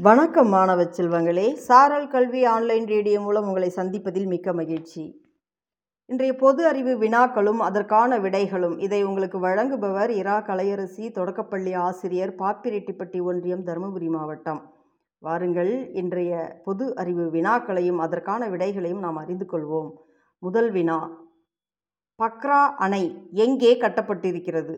வணக்கம் மாணவ செல்வங்களே. சாரல் கல்வி ஆன்லைன் ரேடியோ மூலம் உங்களை சந்திப்பதில் மிக்க மகிழ்ச்சி. இன்றைய பொது அறிவு வினாக்களும் அதற்கான விடைகளும் இதை உங்களுக்கு வழங்குபவர் இரா. கலையரசி தொடக்கப்பள்ளி ஆசிரியர் பாப்பிரெட்டிப்பட்டி ஒன்றியம் தருமபுரி மாவட்டம். வாருங்கள் இன்றைய பொது அறிவு வினாக்களையும் அதற்கான விடைகளையும் நாம் அறிந்து கொள்வோம். முதல் வினா பக்ரா அணை எங்கே கட்டப்பட்டிருக்கிறது?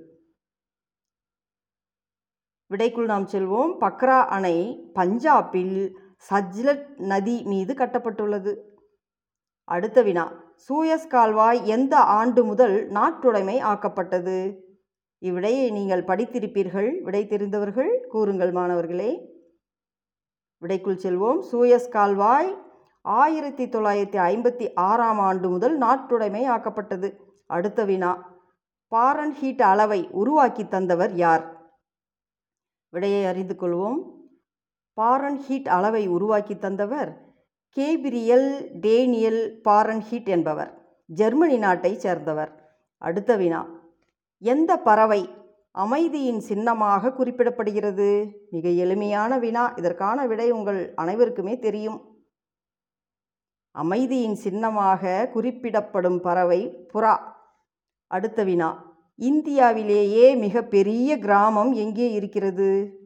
விடைக்குள் நாம் செல்வோம். பக்ரா அணை பஞ்சாபில் சஜ்லட் நதி மீது கட்டப்பட்டுள்ளது. அடுத்த வினா. சூயஸ் கால்வாய் எந்த ஆண்டு முதல் நாட்டுடைமை ஆக்கப்பட்டது? இவ்விடையை நீங்கள் படித்திருப்பீர்கள். விடை தெரிந்தவர்கள் கூறுங்கள் மாணவர்களே. விடைக்குள் செல்வோம். சூயஸ் கால்வாய் ஆயிரத்தி தொள்ளாயிரத்தி ஐம்பத்தி ஆறாம் ஆண்டு முதல் நாட்டுடைமை ஆக்கப்பட்டது. அடுத்த வினா. பாரன் ஹீட் அளவை உருவாக்கி தந்தவர் யார்? விடையை அறிந்து கொள்வோம். பாரன் ஹீட் அளவை உருவாக்கி தந்தவர் கேபிரியல் டேனியல் பாரன் ஹீட் என்பவர். ஜெர்மனி நாட்டைச் சேர்ந்தவர். அடுத்த வினா. எந்த பறவை அமைதியின் சின்னமாக குறிப்பிடப்படுகிறது? மிக எளிமையான வினா. இதற்கான விடை உங்கள் அனைவருக்குமே தெரியும். அமைதியின் சின்னமாக குறிப்பிடப்படும் பறவை புறா. அடுத்த வினா. இந்தியாவிலேயே மிக பெரிய கிராமம் எங்கே இருக்கிறது?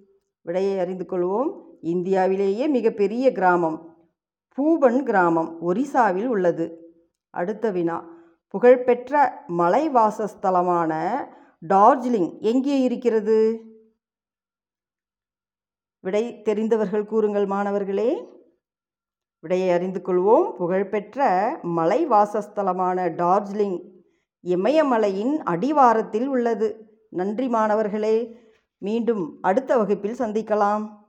விடையை அறிந்து கொள்வோம். இந்தியாவிலேயே மிக பெரிய கிராமம் பூபன் கிராமம் ஒரிசாவில் உள்ளது. அடுத்த வினா. புகழ்பெற்ற மலைவாசஸ்தலமான டார்ஜிலிங் எங்கே இருக்கிறது? விடை தெரிந்தவர்கள் கூறுங்கள் மாணவர்களே. விடையை அறிந்து கொள்வோம். புகழ்பெற்ற மலை வாசஸ்தலமான டார்ஜிலிங் இமயமலையின் அடிவாரத்தில் உள்ளது. நன்றி மாணவர்களே மீண்டும் அடுத்த வகுப்பில் சந்திக்கலாம்.